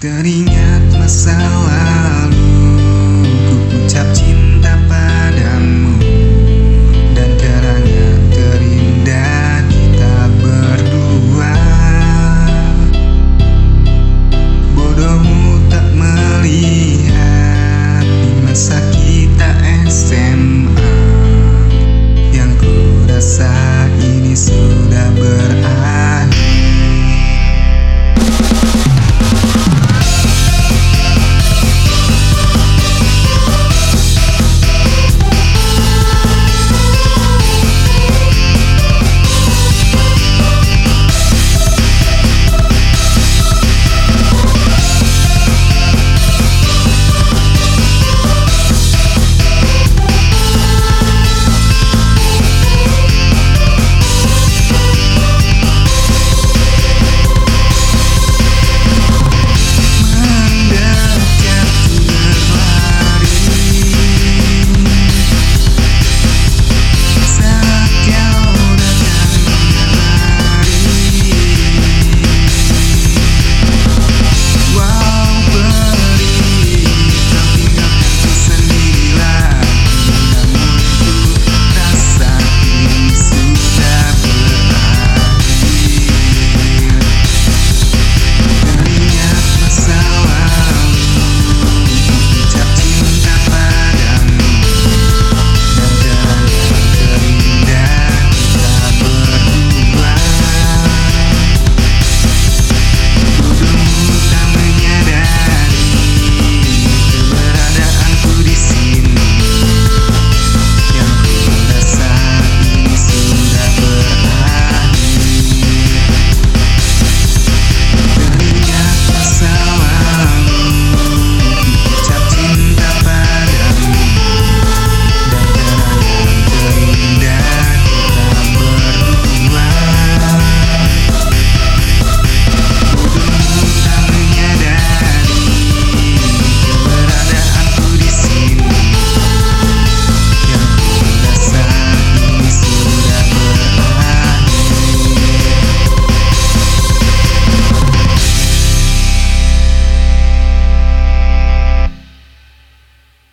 Teringat masa lalu